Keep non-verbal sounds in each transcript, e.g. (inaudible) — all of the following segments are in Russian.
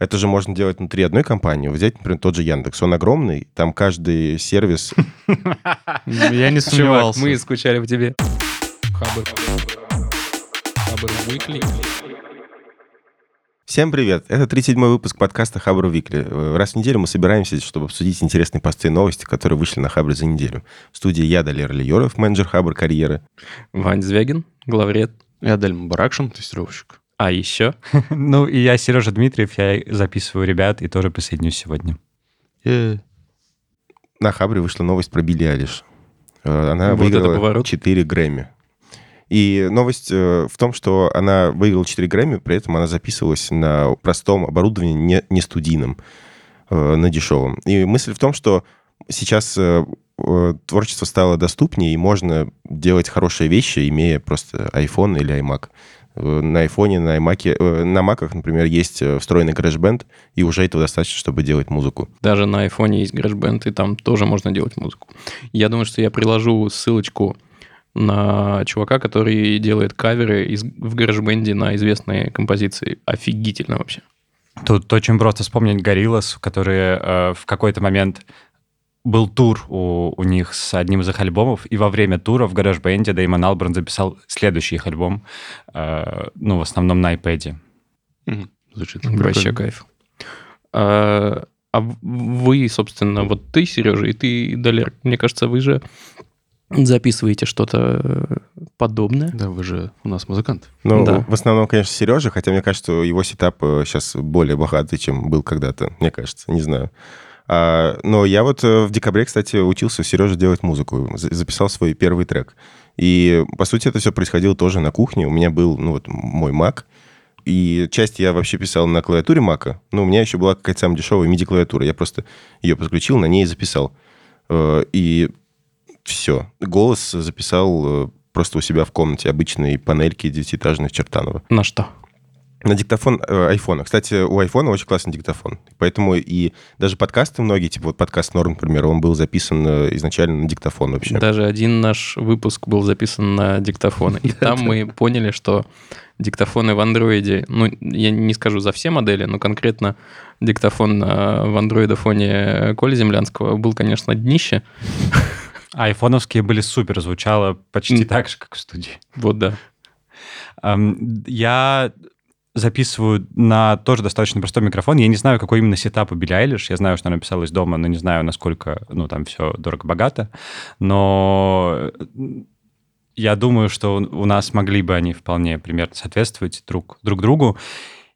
Это же можно делать внутри одной компании. Взять, например, тот же Яндекс. Он огромный, там каждый сервис... Я не сомневался. Мы скучали в тебе. Всем привет! Это 37-й выпуск подкаста Хабр Викли. Раз в неделю мы собираемся, чтобы обсудить интересные посты и новости, которые вышли на Хабре за неделю. В студии я, Далер Лиеров, менеджер Хабр карьеры. Вань Звягин, главред. Я Даль Баракшин, тестировщик. А еще? (laughs) Ну, и я, Сережа Дмитриев, я записываю ребят и тоже присоединюсь сегодня. Э, На Хабре вышла новость про Билли Алиш. Э, Она Вот выиграла поворот. 4 Грэмми. И новость э, в том, что она выиграла 4 Грэмми, при этом она записывалась на простом оборудовании, не, не студийном, на дешевом. И мысль в том, что сейчас творчество стало доступнее, и можно делать хорошие вещи, имея просто iPhone или iMac. Э, На айфоне, на iMac, э, на маках, например, есть э, встроенный GarageBand, и уже этого достаточно, чтобы делать музыку. Даже на айфоне есть GarageBand, и там тоже можно делать музыку. Я думаю, что я приложу ссылочку на чувака, который делает каверы из, в GarageBand на известные композиции. Офигительно вообще. Тут очень просто вспомнить Гориллас, которые э, в какой-то момент был тур у, у них с одним из их альбомов, и во время тура в GarageBand Дэймон Алберн записал следующий их альбом, э, ну, в основном на iPad. Звучит Вообще кайф. А, а вы, собственно, вот ты, Сережа, и ты, Далер, мне кажется, вы же записываете что-то э, подобное. Да, вы же у нас музыкант. Ну, Да. в основном, конечно, Сережа, хотя мне кажется, его setup сейчас более богатый, чем был когда-то, мне кажется, не знаю. А, но я вот э, в декабре, кстати, учился у Сережи делать музыку, за- записал свой первый трек. И, по сути, это все происходило тоже на кухне. У меня был, ну, вот мой Mac, и часть я вообще писал на клавиатуре Мака, но у меня еще была какая-то самая дешевая MIDI-клавиатура. Я просто ее подключил, на ней записал. Э, И все. Голос записал э, просто у себя в комнате, обычной панельки девятиэтажной в Чертаново. На что? На диктофон э, айфона. Кстати, у айфона очень классный диктофон. Поэтому и даже подкасты многие, типа вот подкаст Норм, например, он был записан э, изначально на диктофон вообще. Даже один наш выпуск был записан на диктофон. И (laughs) там мы поняли, что диктофоны в андроиде, ну, я не скажу за все модели, но конкретно диктофон в андроидофоне Коли Землянского был, конечно, днище. (laughs) А айфоновские были супер, звучало почти так же, как в студии. Вот да. Я записываю на тоже достаточно простой микрофон. Я не знаю, какой именно сетап у Билли Айлиш. Я знаю, что она писалась дома, но не знаю, насколько, ну, там все дорого-богато. Но я думаю, что у нас могли бы они вполне примерно соответствовать друг, друг другу.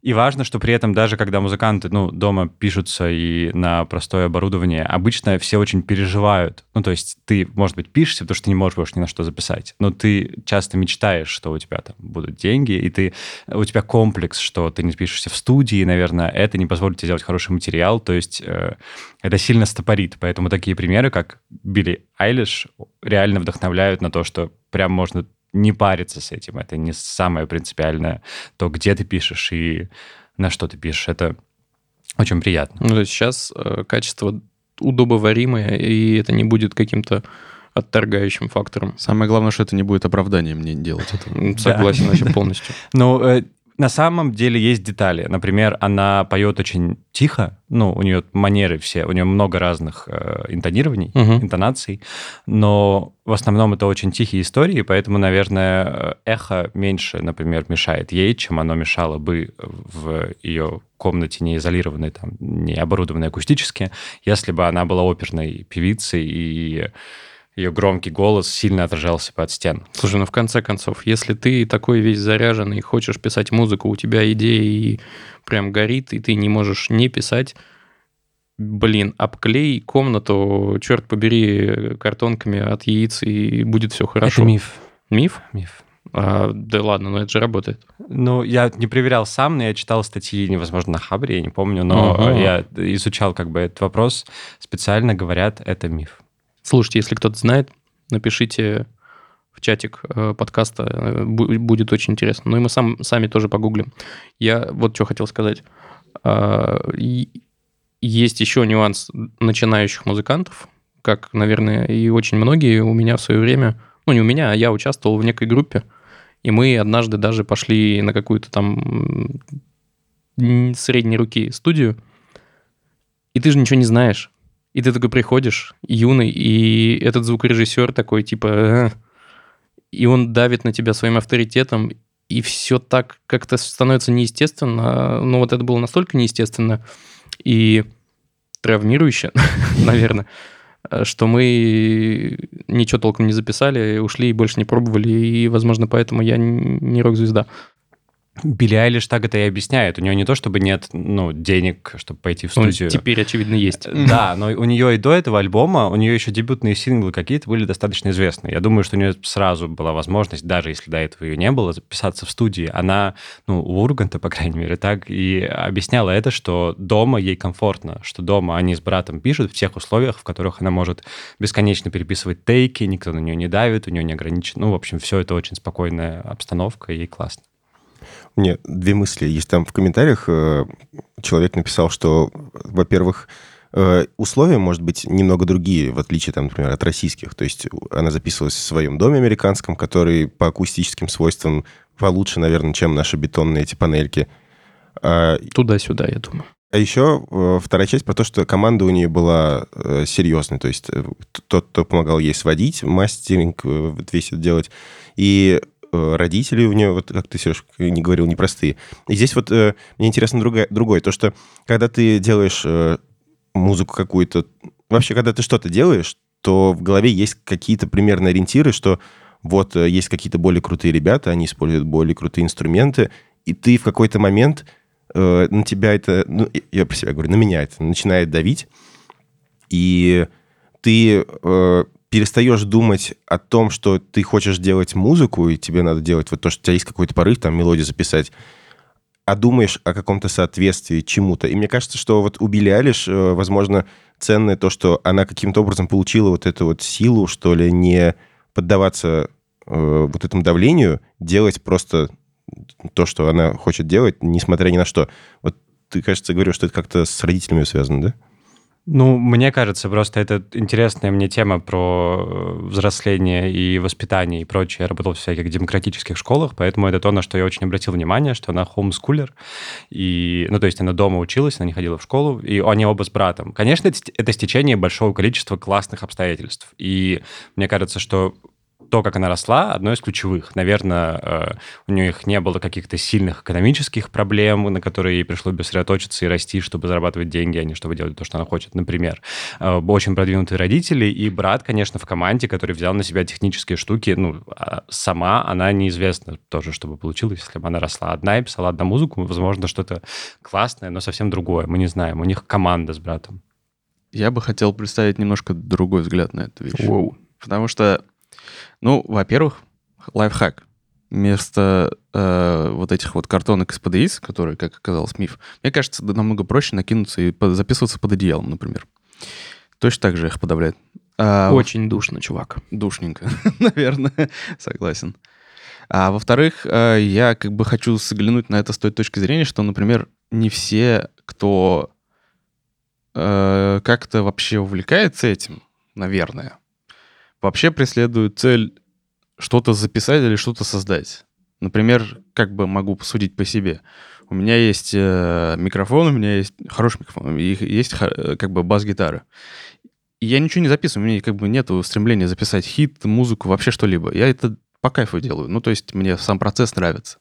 И важно, что при этом даже когда музыканты ну, дома пишутся и на простое оборудование, обычно все очень переживают. Ну, то есть ты, может быть, пишешься, потому что ты не можешь больше ни на что записать, но ты часто мечтаешь, что у тебя там будут деньги, и ты, у тебя комплекс, что ты не пишешься в студии, и, наверное, это не позволит тебе сделать хороший материал, то есть э, это сильно стопорит. Поэтому такие примеры, как Билли Айлиш, реально вдохновляют на то, что прям можно не париться с этим. Это не самое принципиальное, то, где ты пишешь и на что ты пишешь. Это очень приятно. Ну, то есть сейчас э, качество удобоваримое, и это не будет каким-то отторгающим фактором. Самое главное, что это не будет оправданием мне делать (laughs) это. Согласен вообще полностью. Ну, э, на самом деле есть детали. Например, она поет очень тихо, ну, у нее манеры все, у нее много разных э, интонирований, Мгм. интонаций, но в основном это очень тихие истории, поэтому, наверное, э, эхо меньше, например, мешает ей, чем оно мешало бы в ее комнате, не изолированной, там, не оборудованной акустически, если бы она была оперной певицей и ее громкий голос сильно отражался от стен. Слушай, ну в конце концов, если ты такой весь заряженный, хочешь писать музыку, у тебя идея и прям горит, и ты не можешь не писать, блин, обклей комнату, черт побери, картонками от яиц, и будет все хорошо. Это миф. Миф? Миф. А, да ладно, но это же работает. Ну, я не проверял сам, но я читал статьи, невозможно, на Хабре, я не помню, но э, я изучал как бы этот вопрос. Специально говорят, это миф. Слушайте, если кто-то знает, напишите в чатик э, подкаста, э, бу- будет очень интересно. Ну и мы сам, сами тоже погуглим. Я вот что хотел сказать. А, Есть еще нюанс начинающих музыкантов, как, наверное, и очень многие у меня в свое время, ну не у меня, а я участвовал в некой группе, и мы однажды даже пошли на какую-то там средней руки студию, и ты же ничего не знаешь. И ты такой приходишь, юный, и этот звукорежиссер такой, типа... И он давит на тебя своим авторитетом, и все так как-то становится неестественно. Ну, вот это было настолько неестественно и травмирующе, (laughs) наверное, что мы ничего толком не записали, ушли и больше не пробовали, и, возможно, поэтому я не рок-звезда. Билли Айлиш так это и объясняет. У нее не то, чтобы нет ну, денег, чтобы пойти в Ну, студию. теперь, очевидно, есть. Да, но у нее и до этого альбома, у нее еще дебютные синглы какие-то были достаточно известны. Я думаю, что у нее сразу была возможность, даже если до этого ее не было, записаться в студии. Она, ну, у Урганта, по крайней мере, так и объясняла это, что дома ей комфортно, что дома они с братом пишут в тех условиях, в которых она может бесконечно переписывать тейки, никто на нее не давит, у нее не ограничен. Ну, в общем, все это очень спокойная обстановка, и ей классно. Мне две мысли есть. Там в комментариях э, человек написал, что, во-первых, э, условия, может быть, немного другие, в отличие, там, например, от российских. То есть она записывалась в своем доме американском, который по акустическим свойствам получше, наверное, чем наши бетонные эти панельки. А, Туда-сюда, я думаю. а еще э, вторая часть про то, что команда у нее была э, серьезной. То есть э, тот, кто помогал ей сводить, мастеринг весь это делать. И родители у нее, вот как ты, Сереж, не говорил, непростые. И здесь вот э, мне интересно другое, другое. То, что когда ты делаешь э, музыку какую-то... Вообще, когда ты что-то делаешь, то в голове есть какие-то примерные ориентиры, что вот э, есть какие-то более крутые ребята, они используют более крутые инструменты, и ты в какой-то момент э, на тебя это, ну, я про себя говорю, на меня это начинает давить, и ты э, перестаешь думать о том, что ты хочешь делать музыку, и тебе надо делать вот то, что у тебя есть какой-то порыв, там, мелодию записать, а думаешь о каком-то соответствии чему-то. И мне кажется, что вот у Билли Алиш, э, возможно, ценное то, что она каким-то образом получила вот эту вот силу, что ли, не поддаваться э, вот этому давлению, делать просто то, что она хочет делать, несмотря ни на что. Вот ты, кажется, говорил, что это как-то с родителями связано, да? Ну, мне кажется, просто это интересная мне тема про э, взросление и воспитание и прочее. Я работал в всяких демократических школах, поэтому это то, на что я очень обратил внимание, что она хомскулер. И, ну, то есть она дома училась, она не ходила в школу, и они оба с братом. Конечно, это стечение большого количества классных обстоятельств. И мне кажется, что то, как она росла, одно из ключевых. Наверное, э, у нее их не было каких-то сильных экономических проблем, на которые ей пришлось бы сосредоточиться и расти, чтобы зарабатывать деньги, а не чтобы делать то, что она хочет. Например, Э, очень продвинутые родители и брат, конечно, в команде, который взял на себя технические штуки. Ну, а сама она неизвестна тоже, чтобы получилось, если бы она росла одна и писала одна музыку. Возможно, что-то классное, но совсем другое. Мы не знаем. У них команда с братом. Я бы хотел представить немножко другой взгляд на эту вещь. Воу. Потому что, ну, во-первых, лайфхак. Вместо э, вот этих вот картонок из PDIs, которые, как оказалось, миф, мне кажется, намного проще накинуться и записываться под одеялом, например. Точно так же их подавляет. А, Очень душно, чувак. Душненько, (laughs) наверное, согласен. А во-вторых, э, я как бы хочу заглянуть на это с той точки зрения, что, например, не все, кто э, как-то вообще увлекается этим, наверное, вообще преследуют цель что-то записать или что-то создать. Например, как бы могу посудить по себе. У меня есть э, микрофон, у меня есть хороший микрофон, и есть э, как бы бас-гитара. И я ничего не записываю, у меня как бы нет стремления записать хит, музыку, вообще что-либо. Я это по кайфу делаю. Ну, то есть мне сам процесс нравится.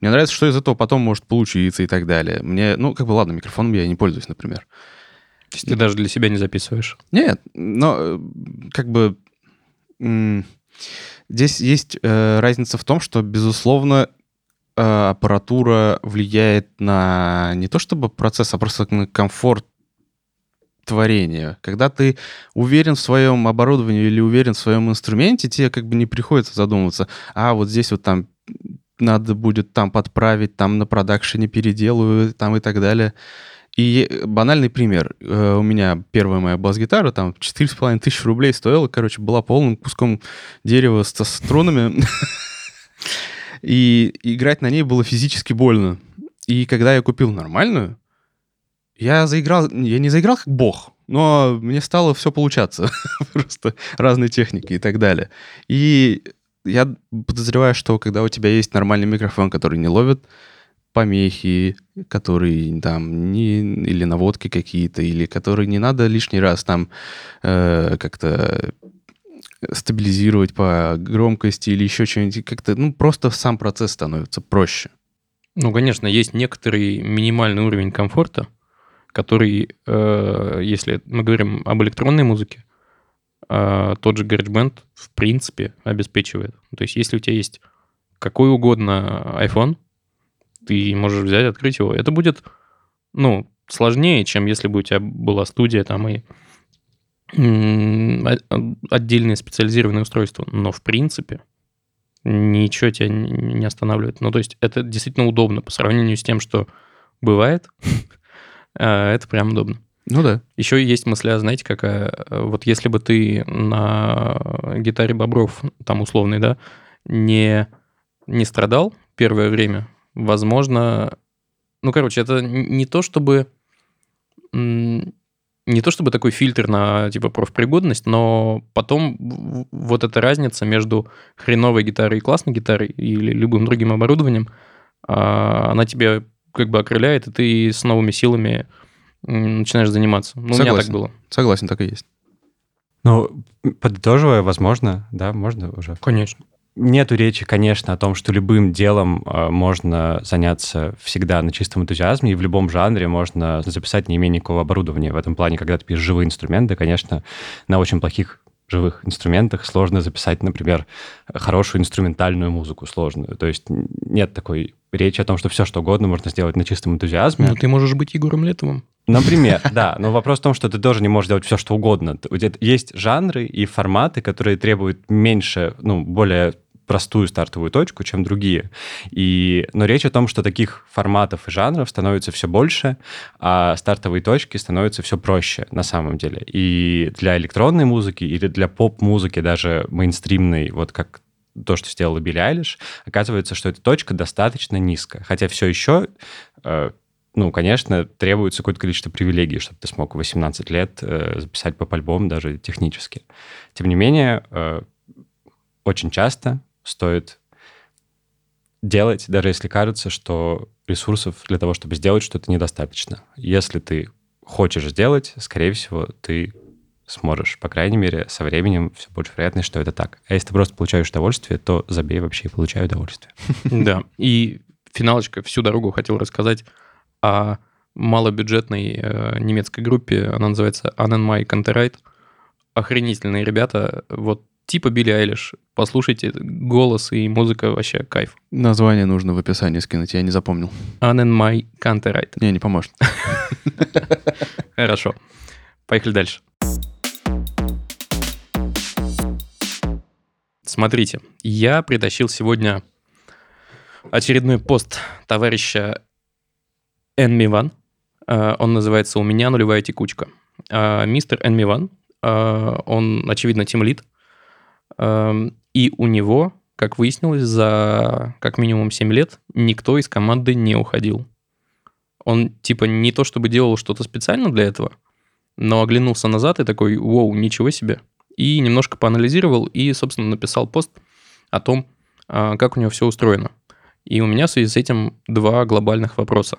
Мне нравится, что из этого потом может получиться и так далее. Мне, ну, как бы, ладно, микрофоном я не пользуюсь, например. То есть ты даже для себя не записываешь. Нет, но э, как бы здесь есть э, разница в том, что, безусловно, э, аппаратура влияет на не то чтобы процесс, а просто на комфорт творения. Когда ты уверен в своем оборудовании или уверен в своем инструменте, тебе как бы не приходится задумываться, а вот здесь вот там надо будет там подправить, там на продакшене переделаю, там и так далее. И банальный пример. Э, У меня первая моя бас-гитара, там, 4,5 тысячи рублей стоила, короче, была полным куском дерева со струнами. (laughs) И играть на ней было физически больно. И когда я купил нормальную, я заиграл, я не заиграл как бог, но мне стало все получаться. (laughs) Просто разные техники и так далее. И я подозреваю, что когда у тебя есть нормальный микрофон, который не ловит помехи, которые там не или наводки какие-то, или которые не надо лишний раз там э, как-то стабилизировать по громкости или еще что-нибудь как-то, ну просто сам процесс становится проще. Ну, конечно, есть некоторый минимальный уровень комфорта, который, э, если мы говорим об электронной музыке, э, тот же GarageBand в принципе обеспечивает. То есть если у тебя есть какой угодно iPhone, ты можешь взять, открыть его. Это будет, ну, сложнее, чем если бы у тебя была студия там и отдельные специализированные устройства. Но в принципе ничего тебя не останавливает. Ну, то есть это действительно удобно по сравнению с тем, что бывает. (laughs) А, это прям удобно. Ну да. Еще есть мысля, знаете, какая? Вот если бы ты на гитаре Бобров, там условный, да, не, не страдал первое время, возможно... Ну, короче, это не то, чтобы не то чтобы такой фильтр на типа профпригодность, но потом вот эта разница между хреновой гитарой и классной гитарой или любым другим оборудованием, а, она тебе как бы окрыляет, и ты с новыми силами начинаешь заниматься. Ну, Согласен. у меня так было. Согласен, так и есть. Ну, подытоживая, возможно, да, можно уже. Конечно. Нету речи, конечно, о том, что любым делом э, можно заняться всегда на чистом энтузиазме, и в любом жанре можно записать не имея никакого оборудования. В этом плане, когда ты пишешь живые инструменты, конечно, на очень плохих живых инструментах сложно записать, например, хорошую инструментальную музыку сложную. То есть нет такой речи о том, что все что угодно можно сделать на чистом энтузиазме. Ну, ты можешь быть Егором Летовым. Например, (laughs) да. Но вопрос в том, что ты тоже не можешь делать все, что угодно. Есть жанры и форматы, которые требуют меньше, ну, более простую стартовую точку, чем другие. И, но речь о том, что таких форматов и жанров становится все больше, а стартовые точки становятся все проще на самом деле. И для электронной музыки или для поп-музыки даже мейнстримной, вот как то, что сделала Билли Айлиш, оказывается, что эта точка достаточно низкая. Хотя все еще э, ну, конечно, требуется какое-то количество привилегий, чтобы ты смог в 18 лет э, записать поп-альбом даже технически. Тем не менее, э, очень часто стоит делать, даже если кажется, что ресурсов для того, чтобы сделать что-то, недостаточно. Если ты хочешь сделать, скорее всего, ты сможешь. По крайней мере, со временем все больше вероятность, что это так. А если ты просто получаешь удовольствие, то забей вообще и получай удовольствие. (laughs) Да. И финалочка всю дорогу хотел рассказать о малобюджетной э, немецкой группе. Она называется Annenmai Kantereit. Охренительные ребята. Вот типа Билли Айлиш. Послушайте, голос и музыка вообще кайф. Название нужно в описании скинуть, я не запомнил. Annen My Canterite. Не, не поможет. (laughs) Хорошо. Поехали дальше. Смотрите, я притащил сегодня очередной пост товарища Энмиван. Он называется «У меня нулевая текучка». А, мистер Энмиван, а, он, очевидно, тимлит Эм, и у него, как выяснилось, за как минимум 7 лет никто из команды не уходил. Он типа не то чтобы делал что-то специально для этого, но оглянулся назад и такой, вау, ничего себе. И немножко поанализировал и, собственно, написал пост о том, а, как у него все устроено. И у меня в связи с этим два глобальных вопроса.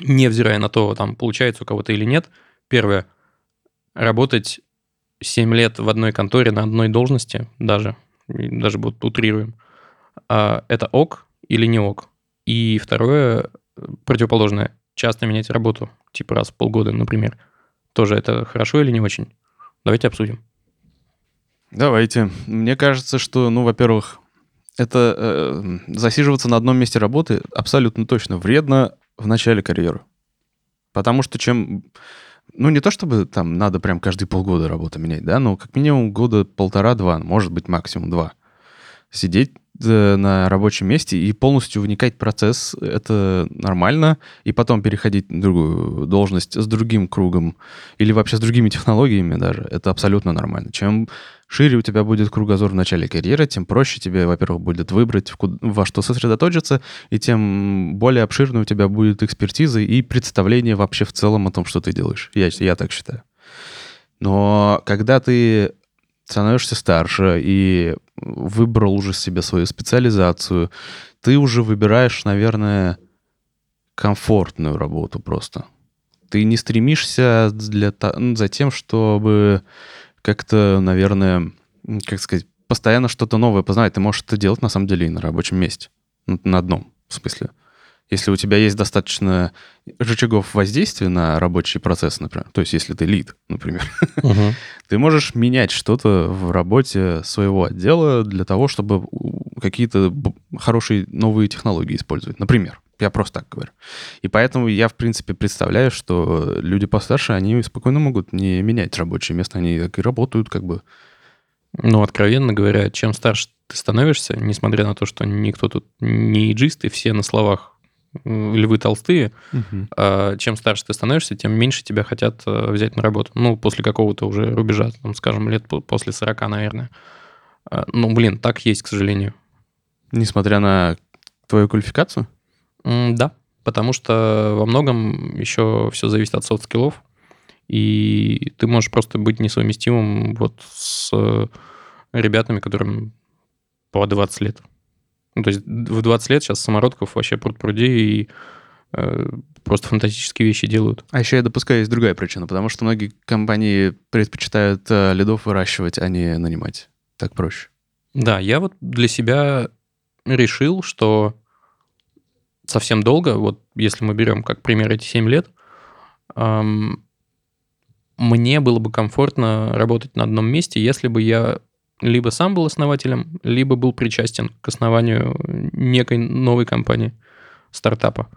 Невзирая на то, там, получается у кого-то или нет. Первое. Работать 7 лет в одной конторе на одной должности даже, даже вот утрируем, а это ок или не ок? И второе, противоположное, часто менять работу, типа раз в полгода, например. Тоже это хорошо или не очень? Давайте обсудим. Давайте. Мне кажется, что, ну, во-первых, это э, засиживаться на одном месте работы абсолютно точно вредно в начале карьеры. Потому что чем ну, не то чтобы там надо прям каждые полгода работу менять, да, но как минимум года полтора-два, может быть, максимум два. Сидеть на рабочем месте и полностью вникать в процесс, это нормально, и потом переходить на другую должность с другим кругом или вообще с другими технологиями даже, это абсолютно нормально. Чем шире у тебя будет кругозор в начале карьеры, тем проще тебе, во-первых, будет выбрать, во что сосредоточиться, и тем более обширной у тебя будет экспертиза и представление вообще в целом о том, что ты делаешь. Я, я так считаю. Но когда ты становишься старше и выбрал уже себе свою специализацию, ты уже выбираешь, наверное, комфортную работу просто. Ты не стремишься для, ну, за тем, чтобы как-то, наверное, как сказать, постоянно что-то новое познавать. Ты можешь это делать на самом деле и на рабочем месте. Ну, На одном, в смысле. Если у тебя есть достаточно рычагов воздействия на рабочий процесс, например, то есть если ты лид, например, (laughs) ты можешь менять что-то в работе своего отдела для того, чтобы какие-то хорошие новые технологии использовать. Например, я просто так говорю. И поэтому я, в принципе, представляю, что люди постарше, они спокойно могут не менять рабочее место, они так и работают как бы. Ну, откровенно говоря, чем старше ты становишься, несмотря на то, что никто тут не иджист, и все на словах львы толстые, а чем старше ты становишься, тем меньше тебя хотят э, взять на работу. Ну, после какого-то уже рубежа, там, скажем, лет по- после 40, наверное. А, Ну, блин, так есть, к сожалению. Несмотря на твою квалификацию? М, Да, потому что во многом еще все зависит от soft skill ов, и ты можешь просто быть несовместимым вот с э, ребятами, которым по 20 лет. Ну, то есть в 20 лет сейчас самородков вообще пруд-пруди и э, просто фантастические вещи делают. А еще я допускаю, есть другая причина, потому что многие компании предпочитают э, lead ов выращивать, а не нанимать. Так проще. Да, я вот для себя решил, что совсем долго, вот если мы берем как пример эти 7 лет, ам, мне было бы комфортно работать на одном месте, если бы я либо сам был основателем, либо был причастен к основанию некой новой компании, стартапа.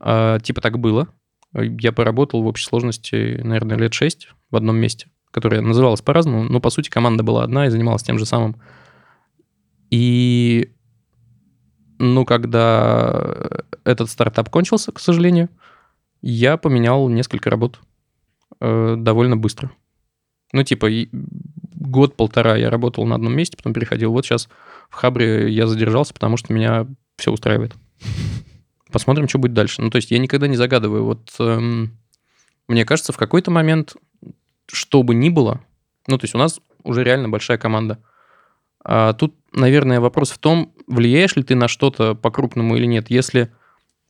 А, типа так было. Я поработал в общей сложности, наверное, лет 6 в одном месте, которое называлось по-разному, но, по сути, команда была одна и занималась тем же самым. И, ну, когда этот стартап кончился, к сожалению, я поменял несколько работ э, довольно быстро. Ну, типа, год-полтора я работал на одном месте, потом переходил. Вот сейчас в Хабре я задержался, потому что меня все устраивает. Посмотрим, что будет дальше. Ну, то есть я никогда не загадываю. Вот эм, мне кажется, в какой-то момент, что бы ни было, ну, то есть у нас уже реально большая команда. А тут, наверное, вопрос в том, влияешь ли ты на что-то по-крупному или нет. Если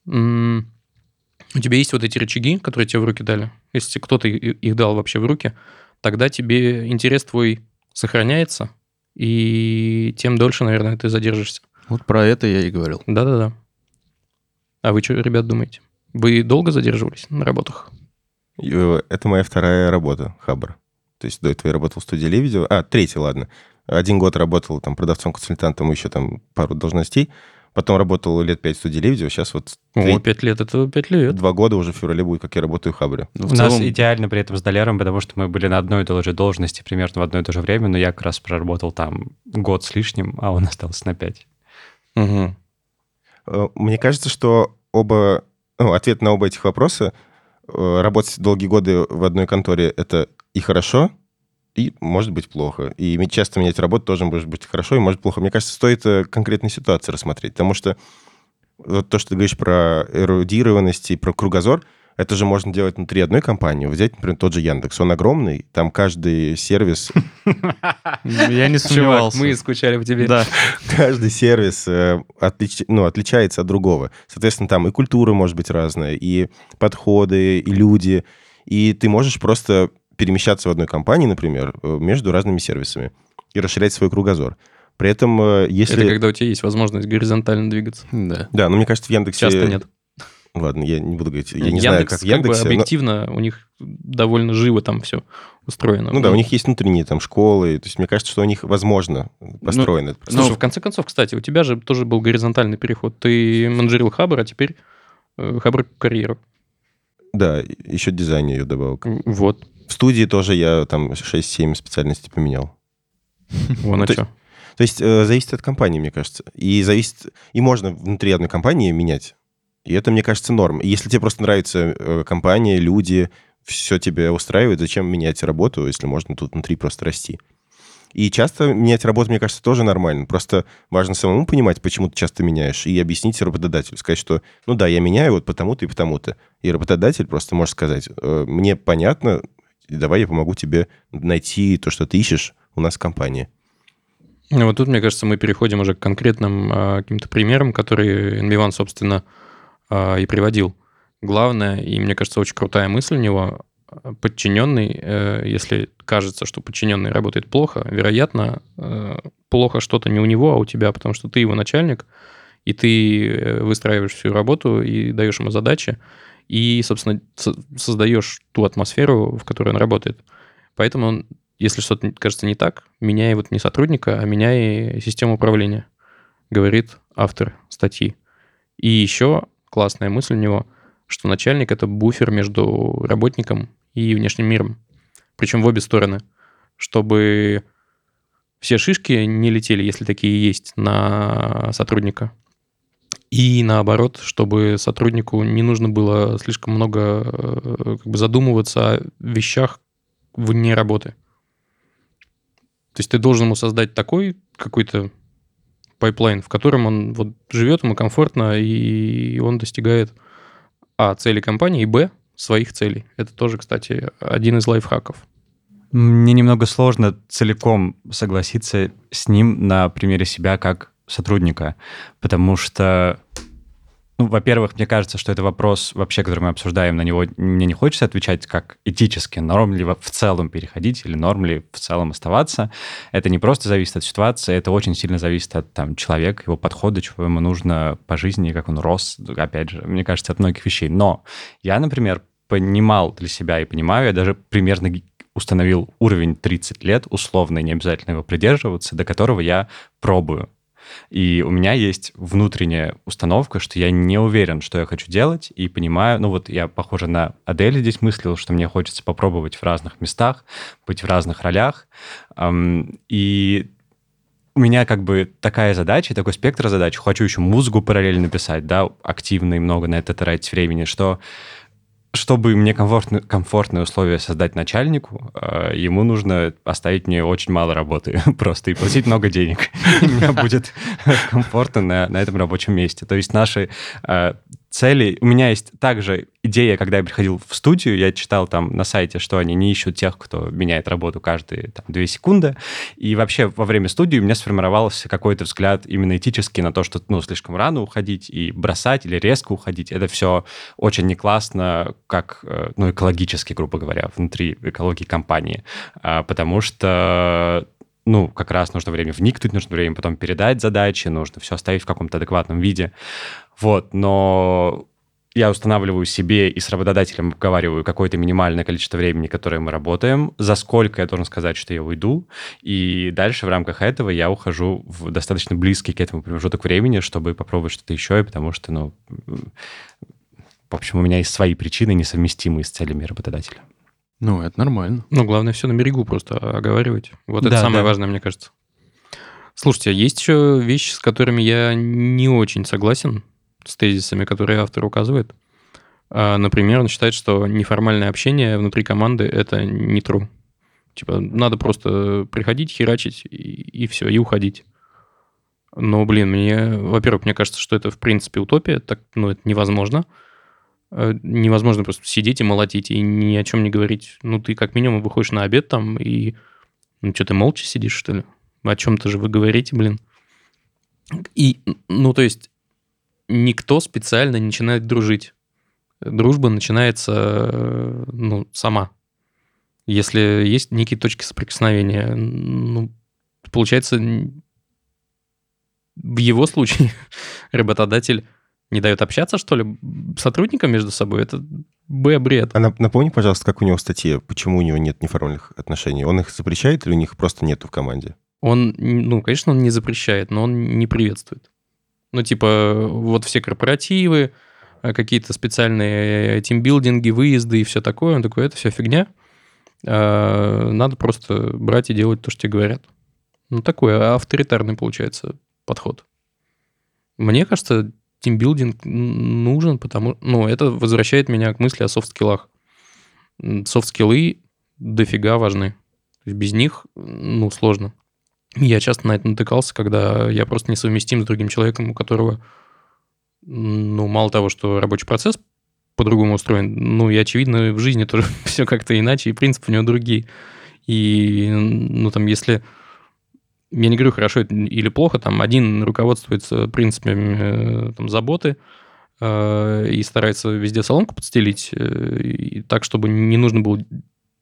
у тебя есть вот эти рычаги, которые тебе в руки дали, если кто-то их дал вообще в руки, тогда тебе интерес твой сохраняется, и тем дольше, наверное, ты задержишься. Вот про это я и говорил. Да-да-да. А вы что, ребят, думаете? Вы долго задерживались на работах? Это моя вторая работа, Хабр. То есть до этого я работал в студии Левидео. А, третья, ладно. Один год работал там продавцом-консультантом, еще там пару должностей. Потом работал лет пять в студии Левидео. Сейчас вот О, три- пять лет, это пять лет. два года уже в феврале будет, как я работаю в Хабре. Ну, У в нас целом- идеально при этом с Долером, потому что мы были на одной и той же должности примерно в одно и то же время, но я как раз проработал там год с лишним, а он (laughs) остался на пять. Э, Мне кажется, что оба... ну, ответ на оба этих вопроса э, работать долгие годы в одной конторе — это и хорошо, и может быть плохо. И часто менять работу тоже может быть хорошо и может плохо. Мне кажется, стоит э, конкретные ситуации рассмотреть, потому что вот то, что ты говоришь про эрудированность и про кругозор, это же можно делать внутри одной компании. Взять, например, тот же Яндекс. Он огромный, там каждый сервис Я не (laughs) сомневался. мы скучали по тебе. Да. каждый сервис э, отлич- ну, отличается от другого. Соответственно, там и культура может быть разная, и подходы, и люди. И ты можешь просто перемещаться в одной компании, например, э, между разными сервисами и расширять свой кругозор. При этом, э, если... Это когда у тебя есть возможность горизонтально двигаться. Да. Да, но мне кажется, в Яндексе... Часто нет. Ладно, я не буду говорить. Я не знаю, Яндекс, как в Яндексе. бы но- объективно у них довольно живо там все устроено. Ну да, у них есть внутренние там школы. То есть мне кажется, что у них возможно построено. это Слушай, Ну, в конце концов, кстати, у тебя же тоже был горизонтальный переход. Ты менеджерил Хабр, а теперь э, Хабр карьеру. Да, еще дизайн ее добавил. Вот. В студии тоже я там 6-7 специальностей поменял. Вон а То что. То есть э, зависит от компании, мне кажется. И зависит... И можно внутри одной компании менять. И это, мне кажется, норм. И Если тебе просто нравится э, компания, люди, все тебе устраивает, зачем менять работу, если можно тут внутри просто расти? И часто менять работу, мне кажется, тоже нормально. Просто важно самому понимать, почему ты часто меняешь, и объяснить работодателю. Сказать, что, ну да, я меняю вот потому-то и потому-то. И работодатель просто может сказать, «Э, мне понятно, давай я помогу тебе найти то, что ты ищешь у нас в компании. Ну, вот тут, мне кажется, мы переходим уже к конкретным а, каким-то примерам, которые NB1, собственно, а, и приводил. главное, и мне кажется, очень крутая мысль у него, подчиненный, э, если кажется, что подчиненный работает плохо, вероятно, э, плохо что-то не у него, а у тебя, потому что ты его начальник, и ты э, выстраиваешь всю работу и даешь ему задачи, и, собственно, создаешь ту атмосферу, в которой он работает. Поэтому, если что-то кажется не так, меняй вот не сотрудника, а меняй систему управления, говорит автор статьи. И еще классная мысль у него, что начальник — это буфер между работником и внешним миром. Причем в обе стороны. Чтобы все шишки не летели, если такие есть, на сотрудника. И наоборот, чтобы сотруднику не нужно было слишком много э, как бы задумываться о вещах вне работы. То есть ты должен ему создать такой какой-то pipeline, в котором он вот живет, ему комфортно, и он достигает а. цели компании, и б. своих целей. Это тоже, кстати, один из лайфхаков. Мне немного сложно целиком согласиться с ним на примере себя как сотрудника, потому что ну, во-первых, мне кажется, что это вопрос вообще, который мы обсуждаем, на него мне не хочется отвечать как этически, норм ли в целом переходить или норм ли в целом оставаться. Это не просто зависит от ситуации, это очень сильно зависит от там, человека, его подхода, чего ему нужно по жизни, как он рос, опять же, мне кажется, от многих вещей. Но я, например, понимал для себя и понимаю, я даже примерно установил уровень 30 лет, условно, не обязательно его придерживаться, до которого я пробую. И у меня есть внутренняя установка, что я не уверен, что я хочу делать, и понимаю, ну вот я, похоже, на Адель здесь мыслил, что мне хочется попробовать в разных местах, быть в разных ролях. И у меня как бы такая задача, такой спектр задач. Хочу еще музыку параллельно писать, да, активно и много на это тратить времени, что чтобы мне комфортно, комфортные условия создать начальнику, э, ему нужно оставить мне очень мало работы (laughs) просто и платить много денег. (laughs) Мне будет (laughs) комфортно на, на этом рабочем месте. То есть наши цели. У меня есть также идея, когда я приходил в студию, я читал там на сайте, что они не ищут тех, кто меняет работу каждые там, две секунды. И вообще во время студии у меня сформировался какой-то взгляд именно этический на то, что ну, слишком рано уходить и бросать или резко уходить. Это все очень не классно, как э, ну, экологически, грубо говоря, внутри экологии компании. А, потому что ну, как раз нужно время вникнуть, нужно время потом передать задачи, нужно все оставить в каком-то адекватном виде. Вот, но я устанавливаю себе и с работодателем обговариваю какое-то минимальное количество времени, которое мы работаем, за сколько я должен сказать, что я уйду, и дальше в рамках этого я ухожу в достаточно близкий к этому промежуток времени, чтобы попробовать что-то еще, потому что, ну, в общем, у меня есть свои причины, несовместимые с целями работодателя. Ну, это нормально. Ну, главное все на берегу просто оговаривать. Вот да, это самое да. важное, мне кажется. Слушайте, а есть еще вещи, с которыми я не очень согласен с тезисами, которые автор указывает. А, например, он считает, что неформальное общение внутри команды — это не true. Типа, надо просто приходить, херачить и, и все, и уходить. Но, блин, мне, во-первых, мне кажется, что это в принципе утопия, так, ну, это невозможно. А, невозможно просто сидеть и молотить и ни о чем не говорить. Ну, ты как минимум выходишь на обед там и... Ну, что, ты молча сидишь, что ли? О чем-то же вы говорите, блин. И, ну, то есть, никто специально не начинает дружить. Дружба начинается ну, сама. Если есть некие точки соприкосновения, ну, получается, в его случае (laughs) работодатель не дает общаться, что ли, сотрудникам между собой? Это Б-бред. А напомни, пожалуйста, как у него статья, почему у него нет неформальных отношений? Он их запрещает или у них просто нету в команде? Он, ну, конечно, он не запрещает, но он не приветствует. Ну, типа, вот все корпоративы, э, какие-то специальные тимбилдинги, выезды и все такое. Он такой, это все фигня. Э, надо просто брать и делать то, что тебе говорят. Ну, такой авторитарный, получается, подход. Мне кажется, тимбилдинг нужен, потому... Ну, это возвращает меня к мысли о софт-скиллах. Софт-скиллы дофига важны. Без них, ну, сложно. Я часто на это натыкался, когда я просто несовместим с другим человеком, у которого, ну, мало того, что рабочий процесс по-другому устроен, ну, и, очевидно, в жизни тоже (laughs) все как-то иначе, и принципы у него другие. И, ну, там, если... Я не говорю, хорошо или плохо, там, один руководствуется принципами э, там, заботы, э, и старается везде соломку подстелить, э, и так, чтобы не нужно было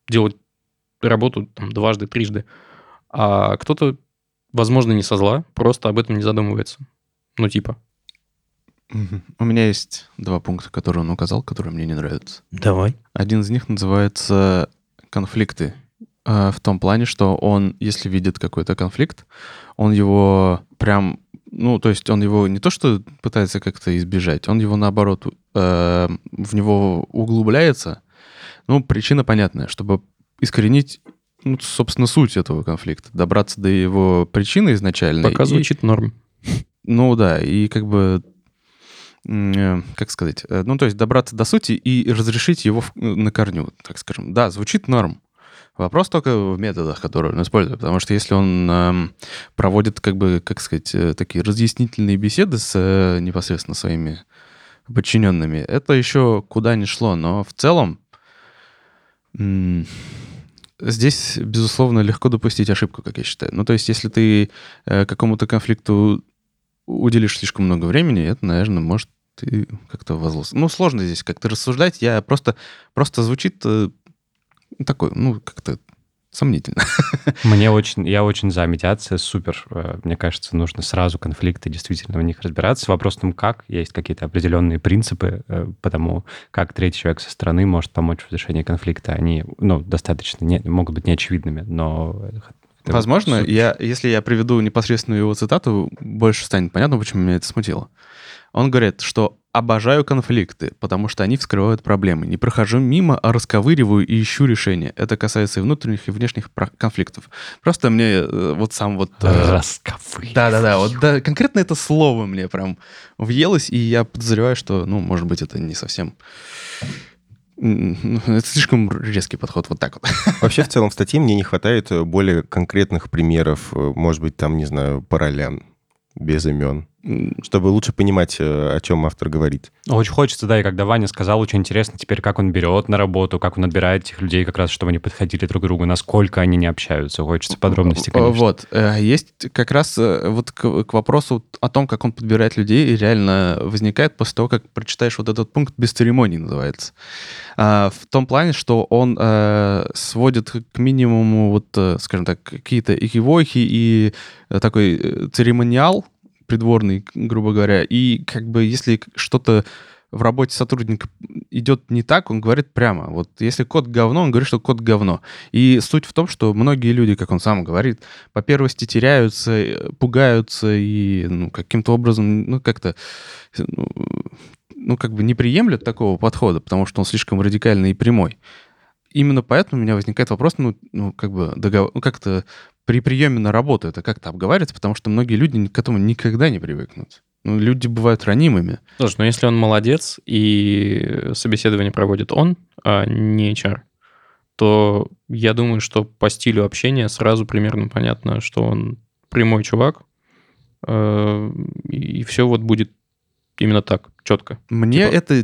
делать работу там, дважды, трижды. А кто-то, возможно, не со зла, просто об этом не задумывается. Ну, типа. У меня есть два пункта, которые он указал, которые мне не нравятся. Давай. Один из них называется конфликты. Э, В том плане, что он, если видит какой-то конфликт, он его прям, ну, то есть он его не то что пытается как-то избежать, он его наоборот э, в него углубляется. Ну, причина понятная, чтобы искоренить, ну, собственно, суть этого конфликта, добраться до его причины изначальной. Пока и- звучит норм. ну да, и как бы, э, как сказать, э, ну то есть добраться до сути и разрешить его на корню, так скажем. Да, звучит норм. Вопрос только в методах, которые он использует, потому что если он эм, проводит, как бы, как сказать, э, такие разъяснительные беседы с э, непосредственно своими подчиненными, это еще куда ни шло, но в целом здесь, безусловно, легко допустить ошибку, как я считаю. Ну, то есть, если ты э, какому-то конфликту уделишь слишком много времени, это, наверное, может и как-то возлос. Ну, сложно здесь как-то рассуждать. Я просто, просто звучит э, такой, ну, как-то сомнительно. (laughs) Мне очень, я очень за медиацию, супер. Э, Мне кажется, нужно сразу конфликты, действительно в них разбираться. Вопрос в том, как. Есть какие-то определенные принципы, э, потому как третий человек со стороны может помочь в разрешении конфликта. Они, ну, достаточно, не, могут быть неочевидными, но... Возможно, супер. я, если я приведу непосредственную его цитату, больше станет понятно, почему меня это смутило. Он говорит, что обожаю конфликты, потому что они вскрывают проблемы. Не прохожу мимо, а расковыриваю и ищу решения. Это касается и внутренних, и внешних конфликтов. Просто мне э, вот сам вот... э, Расковы. Да-да-да, вот да, конкретно это слово мне прям въелось, и я подозреваю, что, ну, может быть, это не совсем... ну, Это слишком резкий подход, вот так вот. (laughs) Вообще, в целом, в статье мне не хватает более конкретных примеров, э, может быть, там, не знаю, по ролям, без имен, чтобы лучше понимать, э, о чем автор говорит. Очень хочется, да, и когда Ваня сказал, очень интересно теперь, как он берет на работу, как он отбирает этих людей, как раз, чтобы они подходили друг к другу, насколько они не общаются. Хочется подробностей, конечно. Вот. э, Есть как раз э, вот к, к вопросу о том, как он подбирает людей, реально возникает после того, как прочитаешь вот этот пункт без церемоний называется. А, В том плане, что он сводит к минимуму вот, скажем так, какие-то экивохи и такой церемониал придворный, грубо говоря, и как бы если что-то в работе сотрудника идет не так, он говорит прямо. Вот если код говно, он говорит, что код говно. И суть в том, что многие люди, как он сам говорит, по первости теряются, э, пугаются и ну, каким-то образом, ну, как-то, ну, ну, как бы не приемлют такого подхода, потому что он слишком радикальный и прямой. Именно поэтому у меня возникает вопрос, ну, ну как бы договор, ну, как-то при приеме на работу это как-то обговаривается, потому что многие люди к этому никогда не привыкнут. Ну, люди бывают ранимыми. Слушай, ну если он молодец и собеседование проводит он, а не HR, то я думаю, что по стилю общения сразу примерно понятно, что он прямой чувак, э, и все вот будет именно так, четко. Мне Типа- эта э,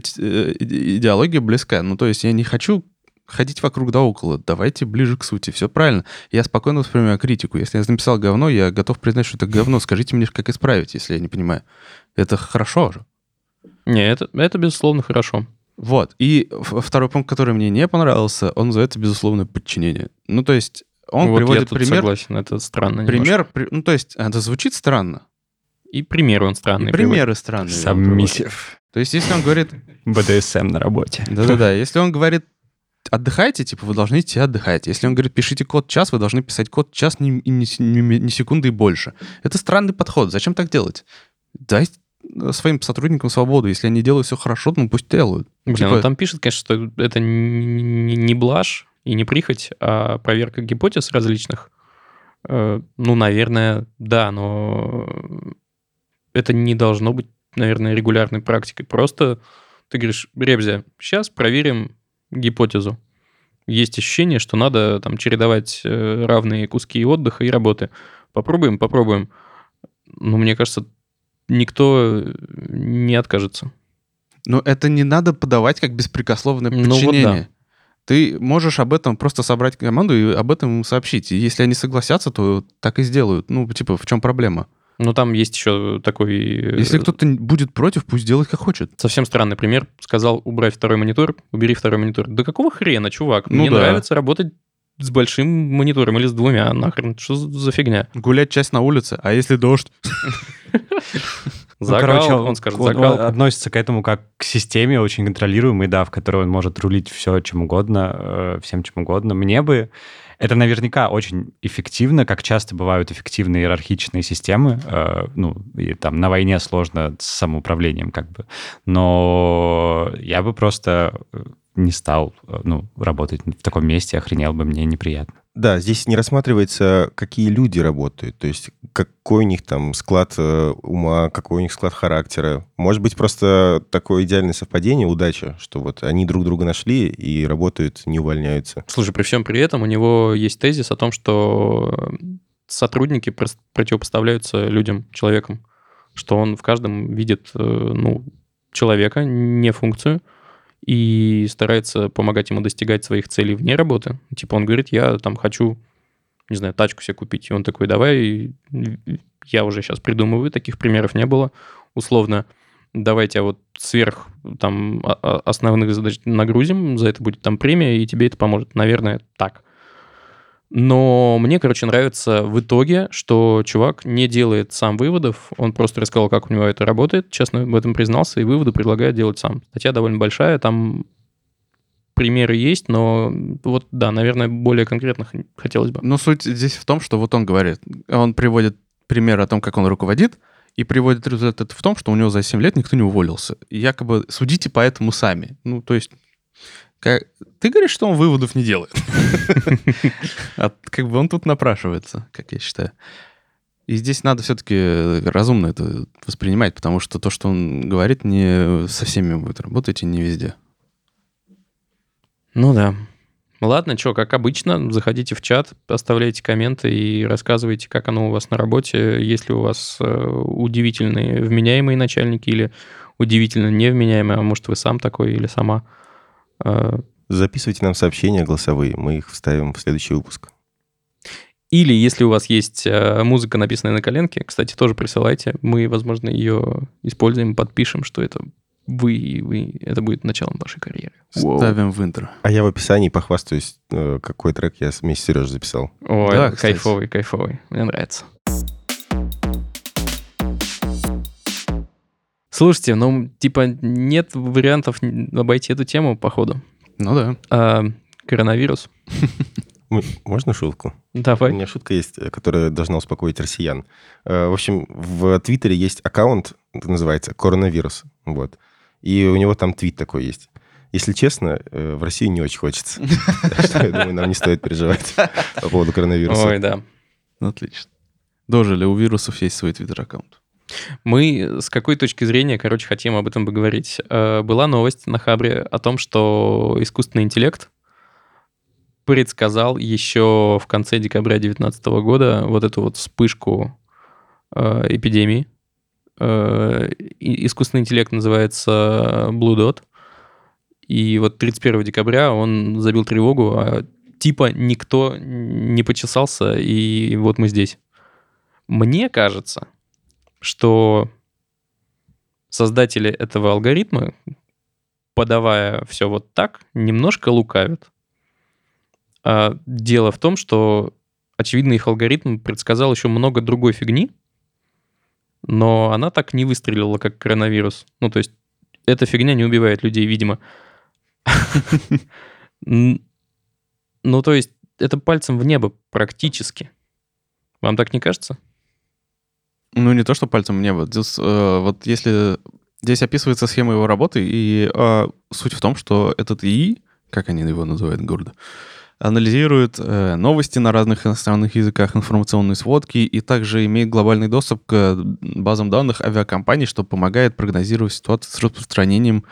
иде- идеология близка. Ну, то есть я не хочу ходить вокруг да около. Давайте ближе к сути. Все правильно. Я спокойно воспринимаю критику. Если я написал говно, я готов признать, что это говно. Скажите мне, как исправить, если я не понимаю. Это хорошо же. Не, это, это безусловно хорошо. Вот. И второй пункт, который мне не понравился, он называется безусловное подчинение. Ну, то есть он вот я приводит тут пример. согласен, это странно. Пример, при- ну, то есть это звучит странно. И пример он странный. И приводит. примеры странные. приводит. Сабмиссив. То есть если он говорит, (laughs) БДСМ на работе. Да-да-да. Если он говорит, отдыхайте, типа, вы должны идти отдыхать. Если он говорит, пишите код час, вы должны писать код час с- ни ми- ни секунды и больше. Это странный подход. Зачем так делать? Дайте э, своим сотрудникам свободу. Если они делают все хорошо, ну пусть делают. Блин, Типа- он там пишет, конечно, что это не, не блажь и не прихоть, а проверка гипотез различных. Э, Ну, наверное, да, но это не должно быть, наверное, регулярной практикой. Просто ты говоришь, Ребзя, сейчас проверим гипотезу. Есть ощущение, что надо там чередовать э, равные куски отдыха и работы. Попробуем, попробуем. Но мне кажется, никто не откажется. Но это не надо подавать как беспрекословное Ну вот подчинение. да. Ты можешь об этом просто собрать команду и об этом им сообщить. И если они согласятся, то так и сделают. Ну, типа, в чем проблема? Ну, там есть еще такой... э, Если кто-то н- будет против, пусть делает как хочет. Совсем странный пример. Сказал, убрай второй монитор, убери второй монитор. Да какого хрена, чувак? Ну Мне да. нравится работать с большим монитором или с двумя. Нахрен, что за фигня? Гулять часть на улице, а если дождь? (laughs) Ну, Закал, короче, он скажет, он- закал. он относится к этому как к системе очень контролируемой, да, в которой он может рулить все чем угодно, э, всем чем угодно. Мне бы... Это наверняка очень эффективно, как часто бывают эффективные иерархичные системы. э, ну, и там на войне сложно с самоуправлением как бы. Но я бы просто э, не стал э, ну, работать в таком месте, охренел бы, мне неприятно. Да, здесь не рассматривается, какие люди работают, то есть какой у них там склад э, ума, какой у них склад характера. Может быть, просто такое идеальное совпадение, удача, что вот они друг друга нашли и работают, не увольняются. Слушай, при всем при этом у него есть тезис о том, что сотрудники противопоставляются людям, человекам, что он в каждом видит э, ну, человека, не функцию, и старается помогать ему достигать своих целей вне работы. Типа он говорит, я там хочу, не знаю, тачку себе купить. И он такой, давай, я уже сейчас придумываю, таких примеров не было. Условно, давайте а вот сверх там о- о- основных задач нагрузим, за это будет там премия, и тебе это поможет. Наверное, так. Но мне, короче, нравится в итоге, что чувак не делает сам выводов, он просто рассказал, как у него это работает, честно в этом признался, и выводы предлагает делать сам. Статья довольно большая, там примеры есть, но вот, да, наверное, более конкретно х- хотелось бы. Но суть здесь в том, что вот он говорит, он приводит пример о том, как он руководит, и приводит результат в том, что у него за 7 лет никто не уволился. И якобы судите по этому сами. Ну, то есть, как- ты говоришь, что он выводов не делает. (laughs) А как бы он тут напрашивается, как я считаю. И здесь надо все-таки разумно это воспринимать, потому что то, что он говорит, не со всеми будет работать и не везде. Ну да. Ладно, что, как обычно, заходите в чат, оставляйте комменты и рассказывайте, как оно у вас на работе, есть ли у вас э, удивительные вменяемые начальники или удивительно невменяемые, а может вы сам такой или сама. Э, Записывайте нам сообщения голосовые, мы их вставим в следующий выпуск. Или если у вас есть э, музыка, написанная на коленке, кстати, тоже присылайте. Мы, возможно, ее используем, подпишем, что это вы, и вы, это будет началом вашей карьеры. Ставим в интро. А я в описании похвастаюсь, э, какой трек я вместе с Сережей записал. Ой, Да, кайфовый, кайфовый. Мне нравится. Слушайте, ну, типа, нет вариантов обойти эту тему, походу. Ну да. А, коронавирус. (laughs) Можно шутку? У Давай. меня шутка есть, э, которая должна успокоить россиян. Э, В общем, в Твиттере есть аккаунт, называется «Коронавирус». Вот. И у него там твит такой есть. Если честно, э, в Россию не очень хочется. (laughs) Так что, я думаю, нам не стоит переживать по поводу коронавируса. Ой, да. Отлично. Дожили, у вирусов есть свой твиттер-аккаунт. Мы с какой точки зрения, короче, хотим об этом поговорить. Э, Была новость на Хабре о том, что искусственный интеллект предсказал еще в конце декабря 2019 года вот эту вот вспышку э, эпидемии. Э, искусственный интеллект называется Blue Dot. И вот 31 декабря он забил тревогу, а типа никто не почесался, и вот мы здесь. Мне кажется, что создатели этого алгоритма, подавая все вот так, немножко лукавят. А дело в том, что, очевидно, их алгоритм предсказал еще много другой фигни, но она так не выстрелила, как коронавирус. Ну, то есть эта фигня не убивает людей, видимо. (laughs) Ну, то есть это пальцем в небо практически. Вам так не кажется? Ну, не то, что пальцем в небо. Здесь, э, вот если... Здесь описывается схема его работы, и э, суть в том, что этот ИИ, как они его называют гордо, анализирует э, новости на разных иностранных языках, информационные сводки, и также имеет глобальный доступ к базам данных авиакомпаний, что помогает прогнозировать ситуацию с распространением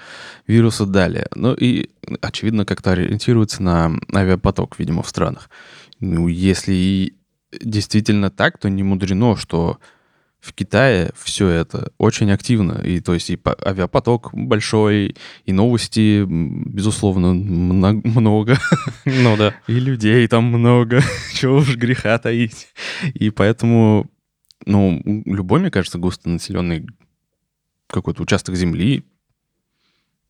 вируса далее. Ну и, очевидно, как-то ориентируется на авиапоток, видимо, в странах. Ну, если действительно так, то не мудрено, что в Китае все это очень активно. И то есть и по- авиапоток большой, и новости, безусловно, мно- много. (laughs) Ну да. И людей там много. (laughs) Чего уж греха таить. И поэтому Ну, любой, мне кажется, густонаселенный какой-то участок земли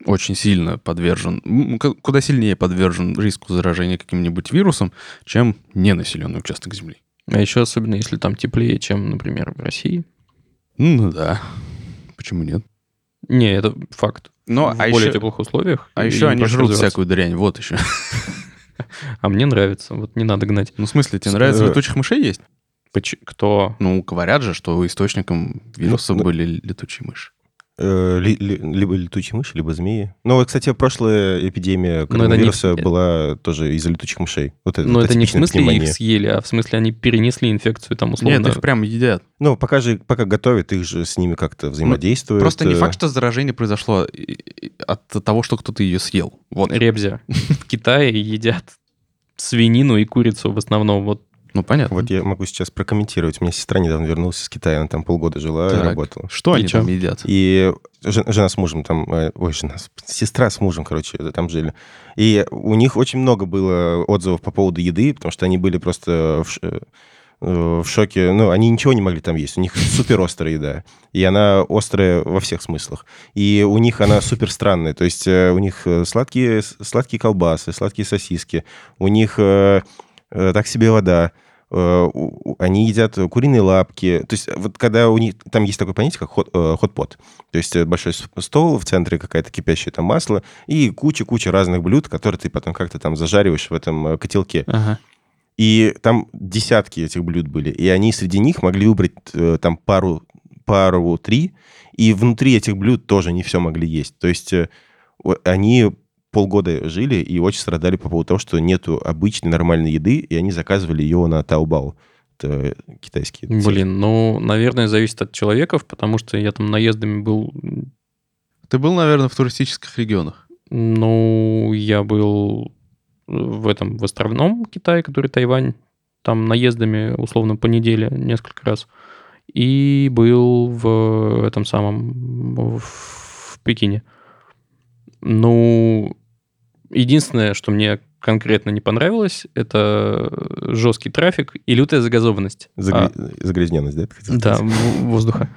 очень сильно подвержен, куда сильнее подвержен риску заражения каким-нибудь вирусом, чем ненаселенный участок земли. А еще особенно, если там теплее, чем, например, в России. Ну да. Почему нет? Не, это факт. Но, в а более еще, теплых условиях. а еще они жрут всякую дрянь, вот еще. (laughs) А мне нравится, вот не надо гнать. Ну, в смысле, тебе нравится летучих мышей есть? Кто? Ну, говорят же, что источником вируса Ну, ну. были летучие мыши. Э, ли- ли- либо летучие мыши, либо змеи. Ну, вот, кстати, прошлая эпидемия Но не коронавируса в- была тоже из-за летучих мышей. Вот это, Но это не в смысле пневмония. их съели, а в смысле они перенесли инфекцию там условно. Нет, их прям едят. Ну, пока же, пока готовят, их же с ними как-то взаимодействуют. Просто не э, факт, что заражение произошло от того, что кто-то ее съел. Вот. Ребзя. (laughs) В Китае едят свинину и курицу в основном. Вот Ну, понятно. Вот я могу сейчас прокомментировать. У меня сестра недавно вернулась из Китая, она там полгода жила и Так. работала. Что И они там едят? И жен- жена с мужем там, э, ой, жена, сестра с мужем, короче, там жили. И у них очень много было отзывов по поводу еды, потому что они были просто в, э, в шоке. Ну, они ничего не могли там есть. У них (laughs) супер острая еда. И она острая во всех смыслах. И у них она супер странная. То есть э, у них э, сладкие, сладкие колбасы, сладкие сосиски. У них э, э, так себе вода. Э, Они едят куриные лапки. То есть вот когда у них... Там есть такое понятие, как э, хот-пот. То есть э, большой стол, в центре какая-то кипящее там масло и куча-куча разных блюд, которые ты потом как-то там зажариваешь в этом э, котелке. Ага. И там десятки этих блюд были. И они среди них могли выбрать э, там пару, пару, три. И внутри этих блюд тоже не все могли есть. То есть э, они полгода жили и очень страдали по поводу того, что нету обычной нормальной еды, и они заказывали ее на Taobao. Это китайские. Блин, ну, наверное, зависит от человеков, потому что я там наездами был... Ты был, наверное, в туристических регионах. Ну, я был в этом, в островном Китае, который Тайвань, там наездами, условно, по неделе несколько раз. И был в этом самом, в, в Пекине. Ну, единственное, что мне конкретно не понравилось, это жесткий трафик и лютая загазованность. А, Загря- Загрязненность, да? да, воздуха.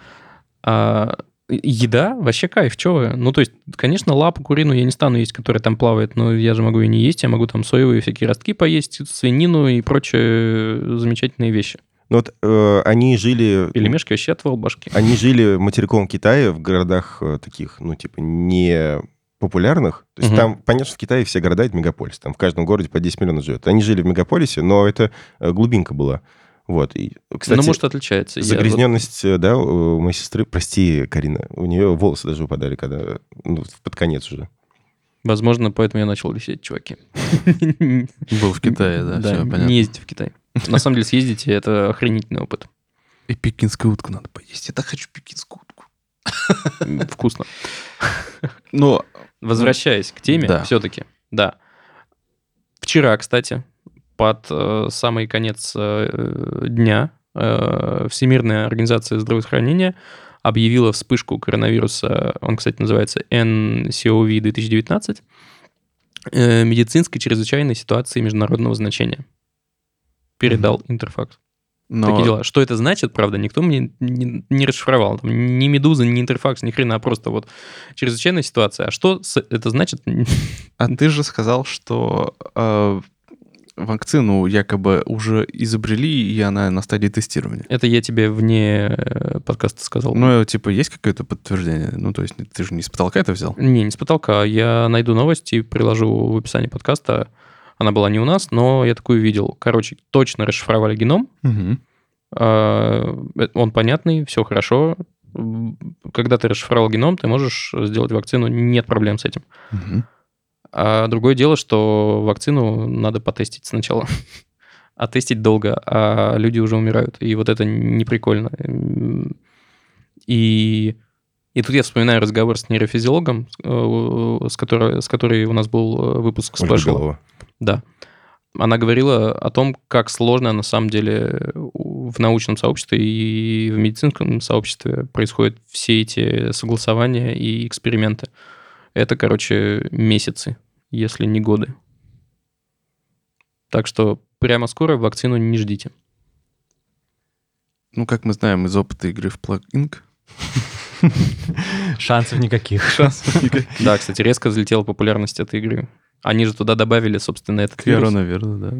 А еда вообще кайф, что вы? Ну, то есть, конечно, лапу куриную я не стану есть, которая там плавает, но я же могу ее не есть, я могу там соевые всякие ростки поесть, свинину и прочие замечательные вещи. Ну вот э, они жили... Пельмешки вообще отвал башки. Они жили в материковом Китае в городах э, таких, ну, типа, не популярных. То есть Мгм. там, понятно, что в Китае все города — это мегаполис. Там в каждом городе по 10 миллионов живет. Они жили в мегаполисе, но это э, глубинка была. Вот. И, кстати, ну, может, отличается. Я загрязненность, э, да, у моей сестры, прости, Карина, у нее волосы даже выпадали, когда, ну, под конец уже. возможно, поэтому я начал висеть, чуваки. (laughs) Был в Китае, да, все понятно. не ездите в Китай. На самом деле, съездите, это охренительный опыт. И пекинскую утку надо поесть. Я так хочу пекинскую утку. Вкусно. Но Возвращаясь к теме, Да. все-таки, да. Вчера, кстати, под э, самый конец э, дня э, Всемирная организация здравоохранения объявила вспышку коронавируса, он, кстати, называется NCOV 2019, э, медицинской чрезвычайной ситуации международного значения. Передал Интерфакс. Но Такие дела. Что это значит, правда, никто мне не, не расшифровал. Там, ни Медуза, ни Интерфакс, ни хрена, а просто вот чрезвычайная ситуация. А что это значит? А ты же сказал, что э, вакцину якобы уже изобрели, и она на стадии тестирования. Это я тебе вне э, подкаста сказал. Ну, типа, есть какое-то подтверждение? Ну, то есть ты же не с потолка это взял? Не, не с потолка. Я найду новость и приложу в описании подкаста. Она была не у нас, но я такую видел. Короче, точно расшифровали геном. Э, Он понятный, все хорошо. Когда ты расшифровал геном, ты можешь сделать вакцину, нет проблем с этим. Мгм. А другое дело, что вакцину надо потестить сначала. А тестить долго, а люди уже умирают. И вот это не прикольно. М, И, и тут я вспоминаю разговор с нейрофизиологом, э, с которой, с которой у нас был э, выпуск Ольга спешл. Белова. Да. Она говорила о том, как сложно на самом деле в научном сообществе и в медицинском сообществе происходят все эти согласования и эксперименты. Это, короче, месяцы, если не годы. Так что прямо скоро вакцину не ждите. Ну, как мы знаем из опыта игры в Plug Inc., Шансов никаких. шансов никаких. Да, кстати, резко взлетела популярность этой игры. Они же туда добавили, собственно, этот вирус, Коронавирус, да.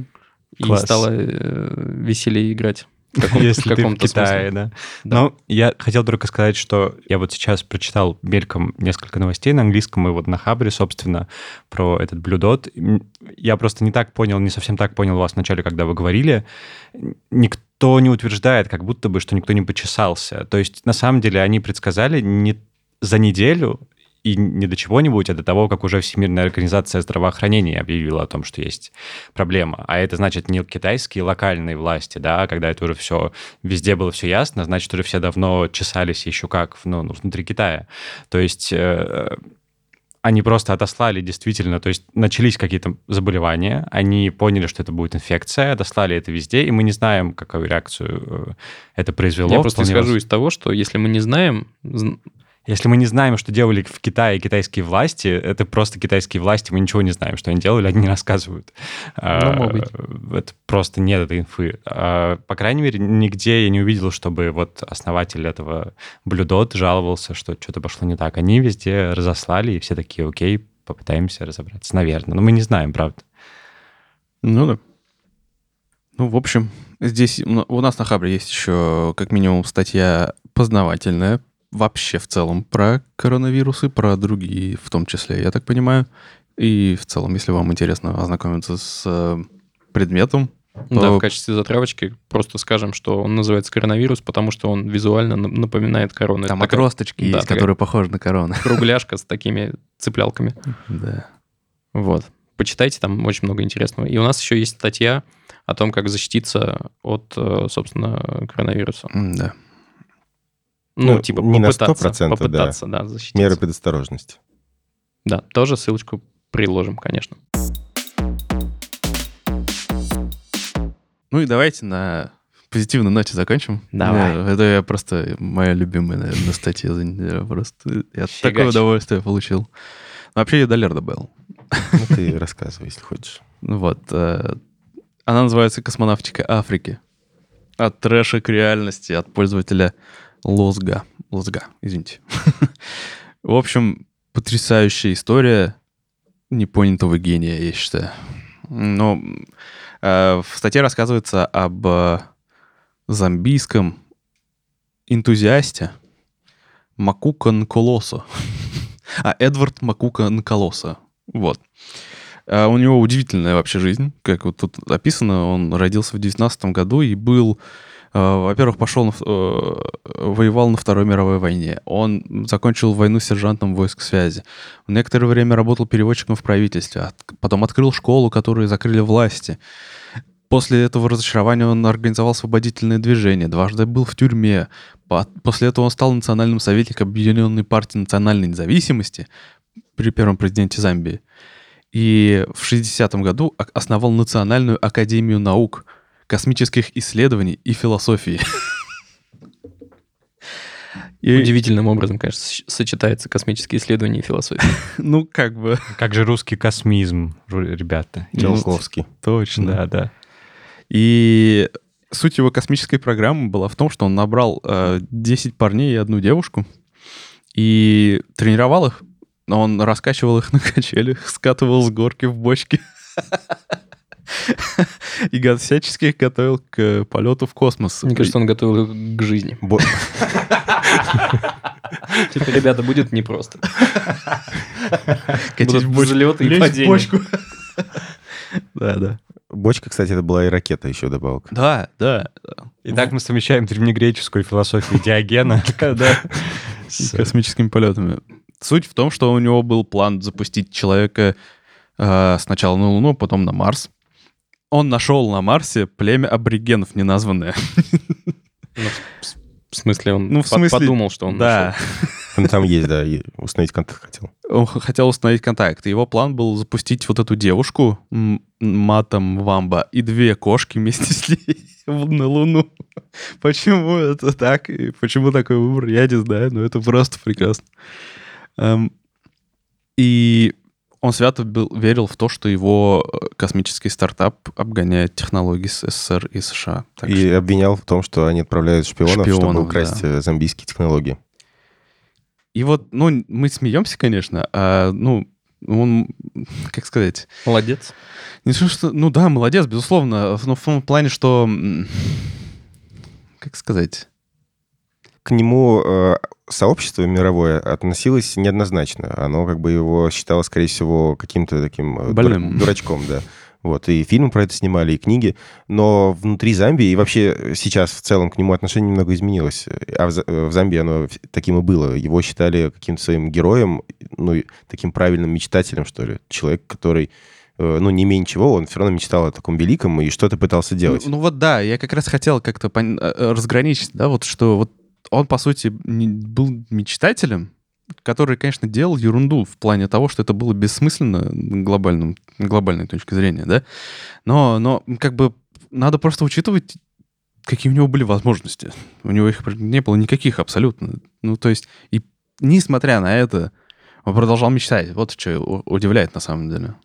и Класс. стало э, веселее играть. В каком- Если в ты в Китае, да. Да. Но я хотел только сказать, что я вот сейчас прочитал мельком несколько новостей на английском и вот на Хабре, собственно, про этот. М, Я просто не так понял, не совсем так понял вас вначале, когда вы говорили. Никто не утверждает, как будто бы, что никто не почесался. То есть, на самом деле, они предсказали не за неделю и не до чего-нибудь, а до того, как уже Всемирная организация здравоохранения объявила о том, что есть проблема. А это значит не китайские локальные власти, да, когда это уже все, везде было все ясно, значит, уже все давно чесались еще как ну, ну, внутри Китая. То есть э, они просто отослали действительно, то есть начались какие-то заболевания, они поняли, что это будет инфекция, отослали это везде, и мы не знаем, какую реакцию э, это произвело. Я просто исхожу из того, что если мы не знаем, зн- если мы не знаем, что делали в Китае китайские власти, это просто китайские власти, мы ничего не знаем, что они делали, они не рассказывают. А, может быть. Это просто нет этой инфы. А, По крайней мере, нигде я не увидел, чтобы вот основатель этого блюдот жаловался, что что-то пошло не так. Они везде разослали, и все такие, окей, попытаемся разобраться, наверное. Но мы не знаем, правда. Ну да. Ну, в общем, здесь у у нас на Хабре есть еще как минимум статья познавательная вообще в целом про коронавирусы, про другие в том числе, я так понимаю. И в целом, если вам интересно ознакомиться с э, предметом, да, то- в качестве затравочки просто скажем, что он называется коронавирус, потому что он визуально на- напоминает корону. там такая отросточки да, есть, которые похожи на корону. (laughs) кругляшка с такими цеплялками. Да. Вот. Почитайте, там очень много интересного. И у нас еще есть статья о том, как защититься от, э, собственно, коронавируса. Да. Ну, Ну, типа не на попытаться, 100%, да. попытаться, да, защититься. Меры предосторожности. Да, тоже ссылочку приложим, конечно. Ну и давайте на позитивной ноте закончим. Давай. Да, Это я просто моя любимая, наверное, статья за неделю. Просто я Фигач. такое удовольствие получил. Вообще я доллар добавил. Ну, ты рассказывай, если хочешь. Вот. э, Она называется «Космонавтика Африки». От трэша к реальности, от пользователя Лозга. Лозга, извините. (laughs) В общем, потрясающая история непонятого гения, я считаю. Но э, в статье рассказывается об э, замбийском энтузиасте Макука Нколосо. (laughs) А, Эдвард Макука Нколосо. Вот. А у него удивительная вообще жизнь, как вот тут описано. Он родился в 19 году и был, э, во-первых, пошел, э, воевал на Второй мировой войне. Он закончил войну сержантом войск связи. Некоторое время работал переводчиком в правительстве. От- потом открыл школу, которую закрыли власти. После этого разочарования он организовал освободительное движение, дважды был в тюрьме. По- После этого он стал национальным советником Объединенной партии национальной независимости при первом президенте Замбии. И в 60-м году основал Национальную академию наук, космических исследований и философии. (laughs) И, Удивительным образом, конечно, с- сочетается космические исследования и философия. (laughs) ну, как бы, Как же русский космизм, ребята. Циолковский. точно. Да, да. И суть его космической программы была в том, что он набрал э, 10 парней и одну девушку и тренировал их. Он раскачивал их (laughs) на качелях, скатывал с горки в бочки. (laughs) И всячески их готовил к полету в космос. Мне кажется, он готовил их к жизни. (laughs) Типа, ребята, будет непросто. катить взлеты и падения. бочку. (laughs) Да, да. Бочка, кстати, это была и ракета еще добавок. Да, да. Итак, мы совмещаем древнегреческую философию Диогена с космическими полетами. Суть в том, что у него был план запустить человека э, сначала на Луну, потом на Марс. Он нашел на Марсе племя аборигенов неназванное. Ну, в- смысле, он Ну, в смысле, подумал, что он Да. Ну, там есть, да, и установить контакт хотел. Он хотел установить контакт. Его план был запустить вот эту девушку, Матом Вамба, и две кошки вместе с ней (laughs) на Луну. Почему это так? И почему такой выбор, я не знаю, но это просто прекрасно. Эм, И Он свято был, верил в то, что его э, космический стартап обгоняет технологии с СССР и США. Так И что- обвинял в том, что они отправляют шпионов, чтобы Шпионов, украсть да. э, зомбийские технологии. И вот, ну, мы смеемся, конечно, а, ну, он, как сказать, Молодец. не то, что, ну да, молодец, безусловно, но в том плане, что, как сказать, К нему э, сообщество мировое относилось неоднозначно. Оно как бы его считало, скорее всего, каким-то таким э, Больным. дурачком, да. Вот, и фильмы про это снимали, и книги. Но внутри Замбии, и вообще сейчас в целом к нему отношение немного изменилось. А в, э, Замбии оно таким и было. Его считали каким-то своим героем, ну, таким правильным мечтателем, что ли. Человек, который, э, ну, не менее чего, он все равно мечтал о таком великом и что-то пытался делать. Ну, ну вот да, я как раз хотел как-то пон- э, разграничить, да, вот что вот он, по сути, был мечтателем, который, конечно, делал ерунду в плане того, что это было бессмысленно глобальным, глобальной точки зрения, да, но, но как бы надо просто учитывать, какие у него были возможности. У него их не было никаких абсолютно. Ну, то есть, и несмотря на это, он продолжал мечтать. Вот что удивляет на самом деле.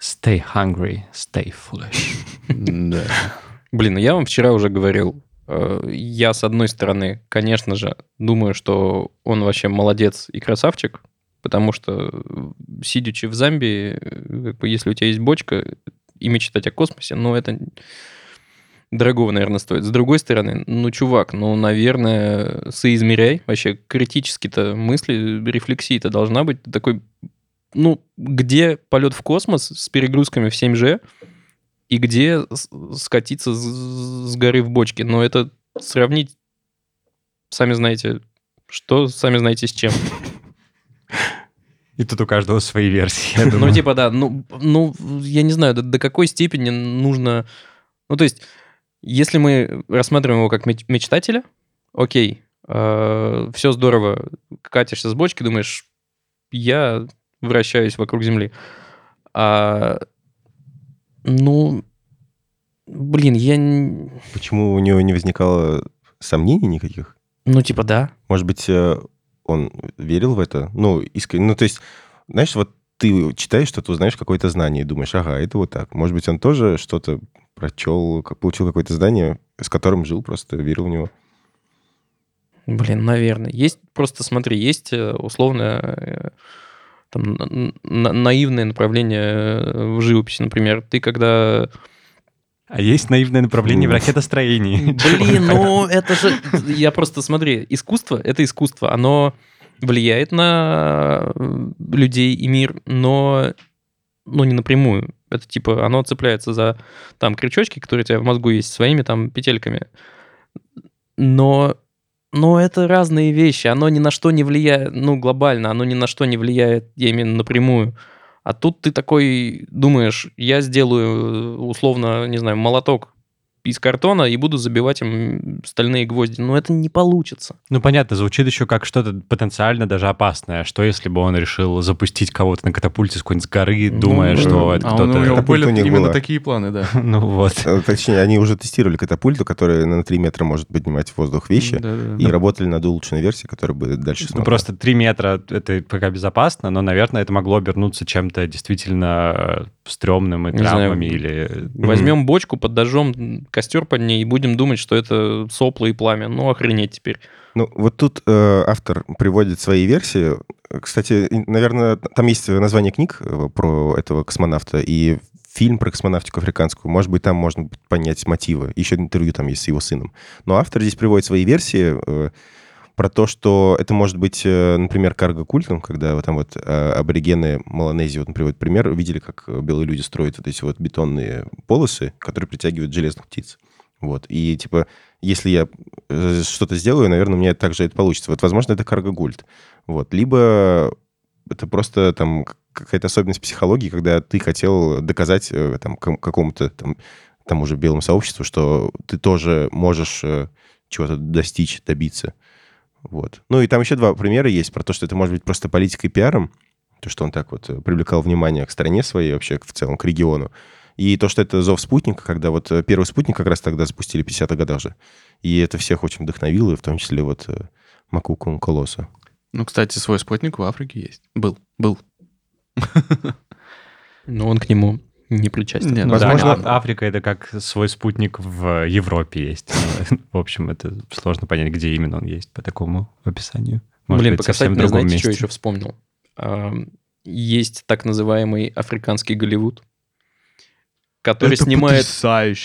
Stay hungry, stay foolish. (laughs) Да. Блин, ну я вам вчера уже говорил, я, с одной стороны, конечно же, думаю, что он вообще молодец и красавчик, потому что, э, сидячи в Замбии, э, как бы, если у тебя есть бочка, и мечтать о космосе, ну, это дорогого, наверное, стоит. С другой стороны, ну, чувак, ну, наверное, соизмеряй. Вообще, критически-то мысли, рефлексии-то должна быть. Ты такой, ну, где полет в космос с перегрузками в 7G, и где скатиться с, горы в бочке. Но это сравнить, сами знаете, что, сами знаете с чем. И тут у каждого свои версии, (laughs) Ну, типа, да, ну, ну я не знаю, до, до какой степени нужно... Ну, то есть, если мы рассматриваем его как меч- мечтателя, окей, все здорово, катишься с бочки, думаешь, я вращаюсь вокруг Земли. А, ну, блин, я... Почему у него не возникало сомнений никаких? Ну, типа, да. Может быть, э, он верил в это? Ну, искренне. Ну, то есть, знаешь, вот ты читаешь что-то, узнаешь какое-то знание и думаешь, ага, это вот так. Может быть, он тоже что-то прочел, получил какое-то знание, с которым жил, просто верил в него. Блин, наверное. Есть просто, смотри, есть э, условно э, там, на- на- наивное направление э, в живописи, например. Ты когда... А есть наивное направление в ракетостроении. (laughs) Блин, ну это же... Я просто, смотри, искусство — это искусство. Оно влияет на э, людей и мир, но ну, не напрямую. Это типа, оно цепляется за там крючочки, которые у тебя в мозгу есть, своими там петельками. Но, но это разные вещи. Оно ни на что не влияет, ну, глобально, оно ни на что не влияет, я именно напрямую. А тут ты такой думаешь, я сделаю, э, условно, не знаю, молоток из картона и буду забивать им стальные гвозди. Но это не получится. Ну, понятно, звучит еще как что-то потенциально даже опасное. Что если бы он решил запустить кого-то на катапульте с какой-нибудь горы, Ну, думая, да. что это А он- у него кто-то... Были у них именно была. такие планы, да. (laughs) Ну вот. Э, Точнее, они уже тестировали катапульту, которая на 3 метра может поднимать в воздух вещи, и работали над улучшенной версией, которая будет дальше Ну, просто 3 метра — это пока безопасно, но, наверное, это могло обернуться чем-то действительно э, стрёмным и травмами или... Возьмем бочку, подожжем костер под ней и будем думать, что это сопла и пламя. Ну, охренеть теперь. Ну, вот тут э, автор приводит свои версии. Кстати, наверное, там есть название книг э, про этого космонавта и фильм про космонавтику африканскую. Может быть, там можно понять мотивы. Еще интервью там есть с его сыном. Но автор здесь приводит свои версии э, про то, что это может быть, э, например, карго-культом, когда вот там вот э, аборигены Малонезии, вот приводит пример, видели, как белые люди строят вот эти вот бетонные полосы, которые притягивают железных птиц. Вот. И, типа, если я э, что-то сделаю, наверное, у меня также это получится. Вот, возможно, это карго-гульт. Вот. Либо это просто там какая-то особенность психологии, когда ты хотел доказать там, ком- какому-то там, тому же белому сообществу, что ты тоже можешь чего-то достичь, добиться. Вот. Ну и там еще два примера есть про то, что это может быть просто политикой и пиаром, то, что он так вот э, привлекал внимание к стране своей, вообще в целом к региону. И то, что это зов спутника, когда вот э, первый спутник как раз тогда запустили в 50-х годах же. И это всех очень вдохновило, и в том числе вот э, Макуку Колоса. Ну, кстати, свой спутник в Африке есть. Был. Был. Но он к нему не причастен. Не, ну Возможно- Да, А- Африка это как свой спутник в Европе есть. (laughs) В общем, это сложно понять, где именно он есть по такому описанию. Может Блин, быть, совсем показательно, другом знаете, что месте. еще вспомнил? Есть так называемый африканский Голливуд, который Это снимает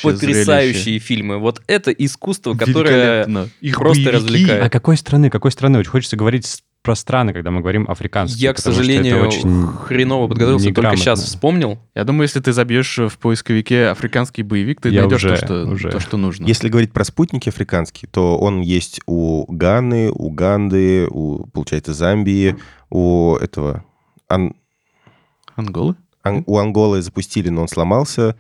потрясающие фильмы. Вот это искусство, которое. Их просто боевики. развлекает. А какой страны? Какой страны? Очень хочется говорить про страны, когда мы говорим африканские. я, к потому что это сожалению, очень хреново подготовился, только неграмотно. сейчас вспомнил. Я думаю, если ты забьешь в поисковике африканский боевик, ты Я найдешь уже- то, что, уже. то, что нужно. Если говорить про спутники африканские, то он есть у Ганы, Уганды, у, получается, Замбии, у этого... Ан- Анголы? Ан- у Анголы запустили, но он сломался.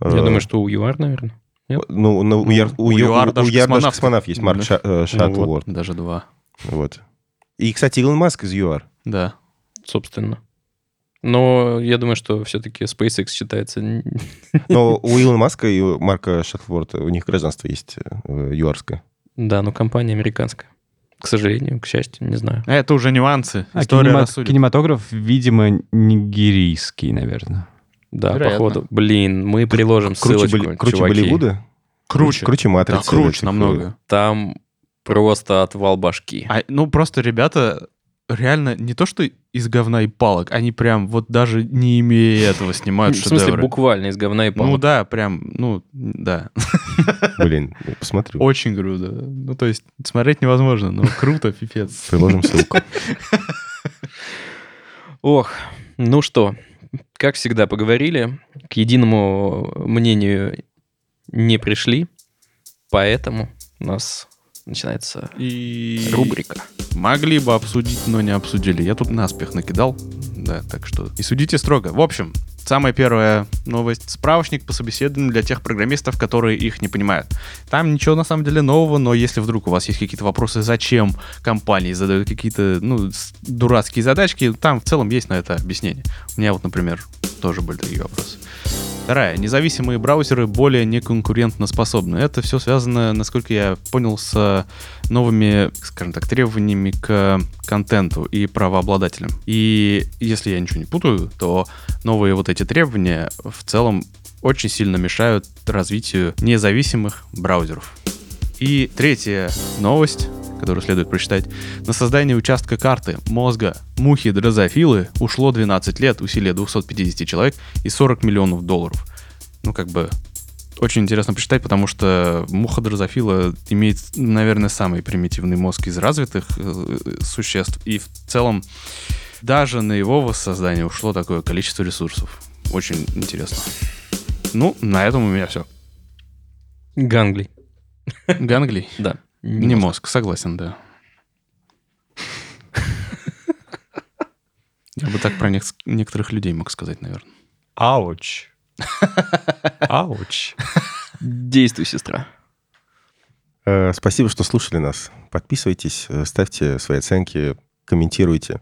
Я Э, думаю, что у ЮАР, наверное. Ну, ну, у, Яр, у, у у даже Яр даже космонавт. космонавт есть, Марк Да. Ша- э, Ну Шаттлворд. вот, даже два. Вот. И, кстати, Илон Маск из ЮАР. Да. собственно. Но я думаю, что все-таки SpaceX считается... (laughs) Но у Илона Маска и у Марка Шаттлворда у них гражданство есть э, юарское. Да, но компания американская. К сожалению, к счастью, не знаю. А Это уже нюансы. А, История кинема- рассудит. кинематограф, видимо, нигерийский, наверное. Да, Вероятно. походу. Блин, мы приложим Круче, ссылочку, Болли- круче чуваки. Болливуда? Круче. Круче Да, Матрицы. круче этих, намного. Там просто отвал башки. А, ну, просто ребята реально не то, что из говна и палок, они прям вот даже не имея этого снимают (laughs) В смысле, шедевры. буквально из говна и Ну палок. да, прям, ну, да. (laughs) Блин, посмотрю. Очень круто. Ну, то есть, смотреть невозможно, но круто, пипец. (laughs) Приложим ссылку. Ох, ну что, как всегда поговорили, к единому мнению не пришли, поэтому нас начинается И рубрика. могли бы обсудить, но не обсудили. Я тут наспех накидал, да, так что и судите строго. В общем, самая первая новость. Справочник по собеседованию для тех программистов, которые их не понимают. Там ничего на самом деле нового, но если вдруг у вас есть какие-то вопросы, зачем компании задают какие-то, ну, дурацкие задачки, там в целом есть на это объяснение. У меня вот, например, тоже были такие вопросы. Вторая. Независимые браузеры более неконкурентно способны. Это все связано, насколько я понял, с новыми, скажем так, требованиями к контенту и правообладателям. И если я ничего не путаю, то новые вот эти требования в целом очень сильно мешают развитию независимых браузеров. И третья новость, которую следует прочитать. На создание участка карты мозга мухи дрозофилы ушло 12 лет, усилия 250 человек и 40 миллионов долларов. Ну, как бы, очень интересно почитать, потому что муха дрозофила имеет, наверное, самый примитивный мозг из развитых э, существ. И в целом даже на его воссоздание ушло такое количество ресурсов. Очень интересно. Ну, на этом у меня все. Ганглий. Ганглий. Да. Не мозг, согласен, да. Я бы так про нек- некоторых людей мог сказать, наверное. Ауч. (laughs) Ауч. Действуй, сестра. Э, Спасибо, что слушали нас. Подписывайтесь, э, ставьте свои оценки, комментируйте.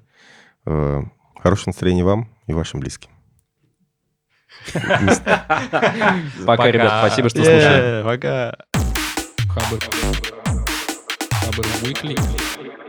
Э, Хорошего настроения вам и вашим близким. Пока, ребят, спасибо, что слушали. Пока. Хабр. Хабр Weekly.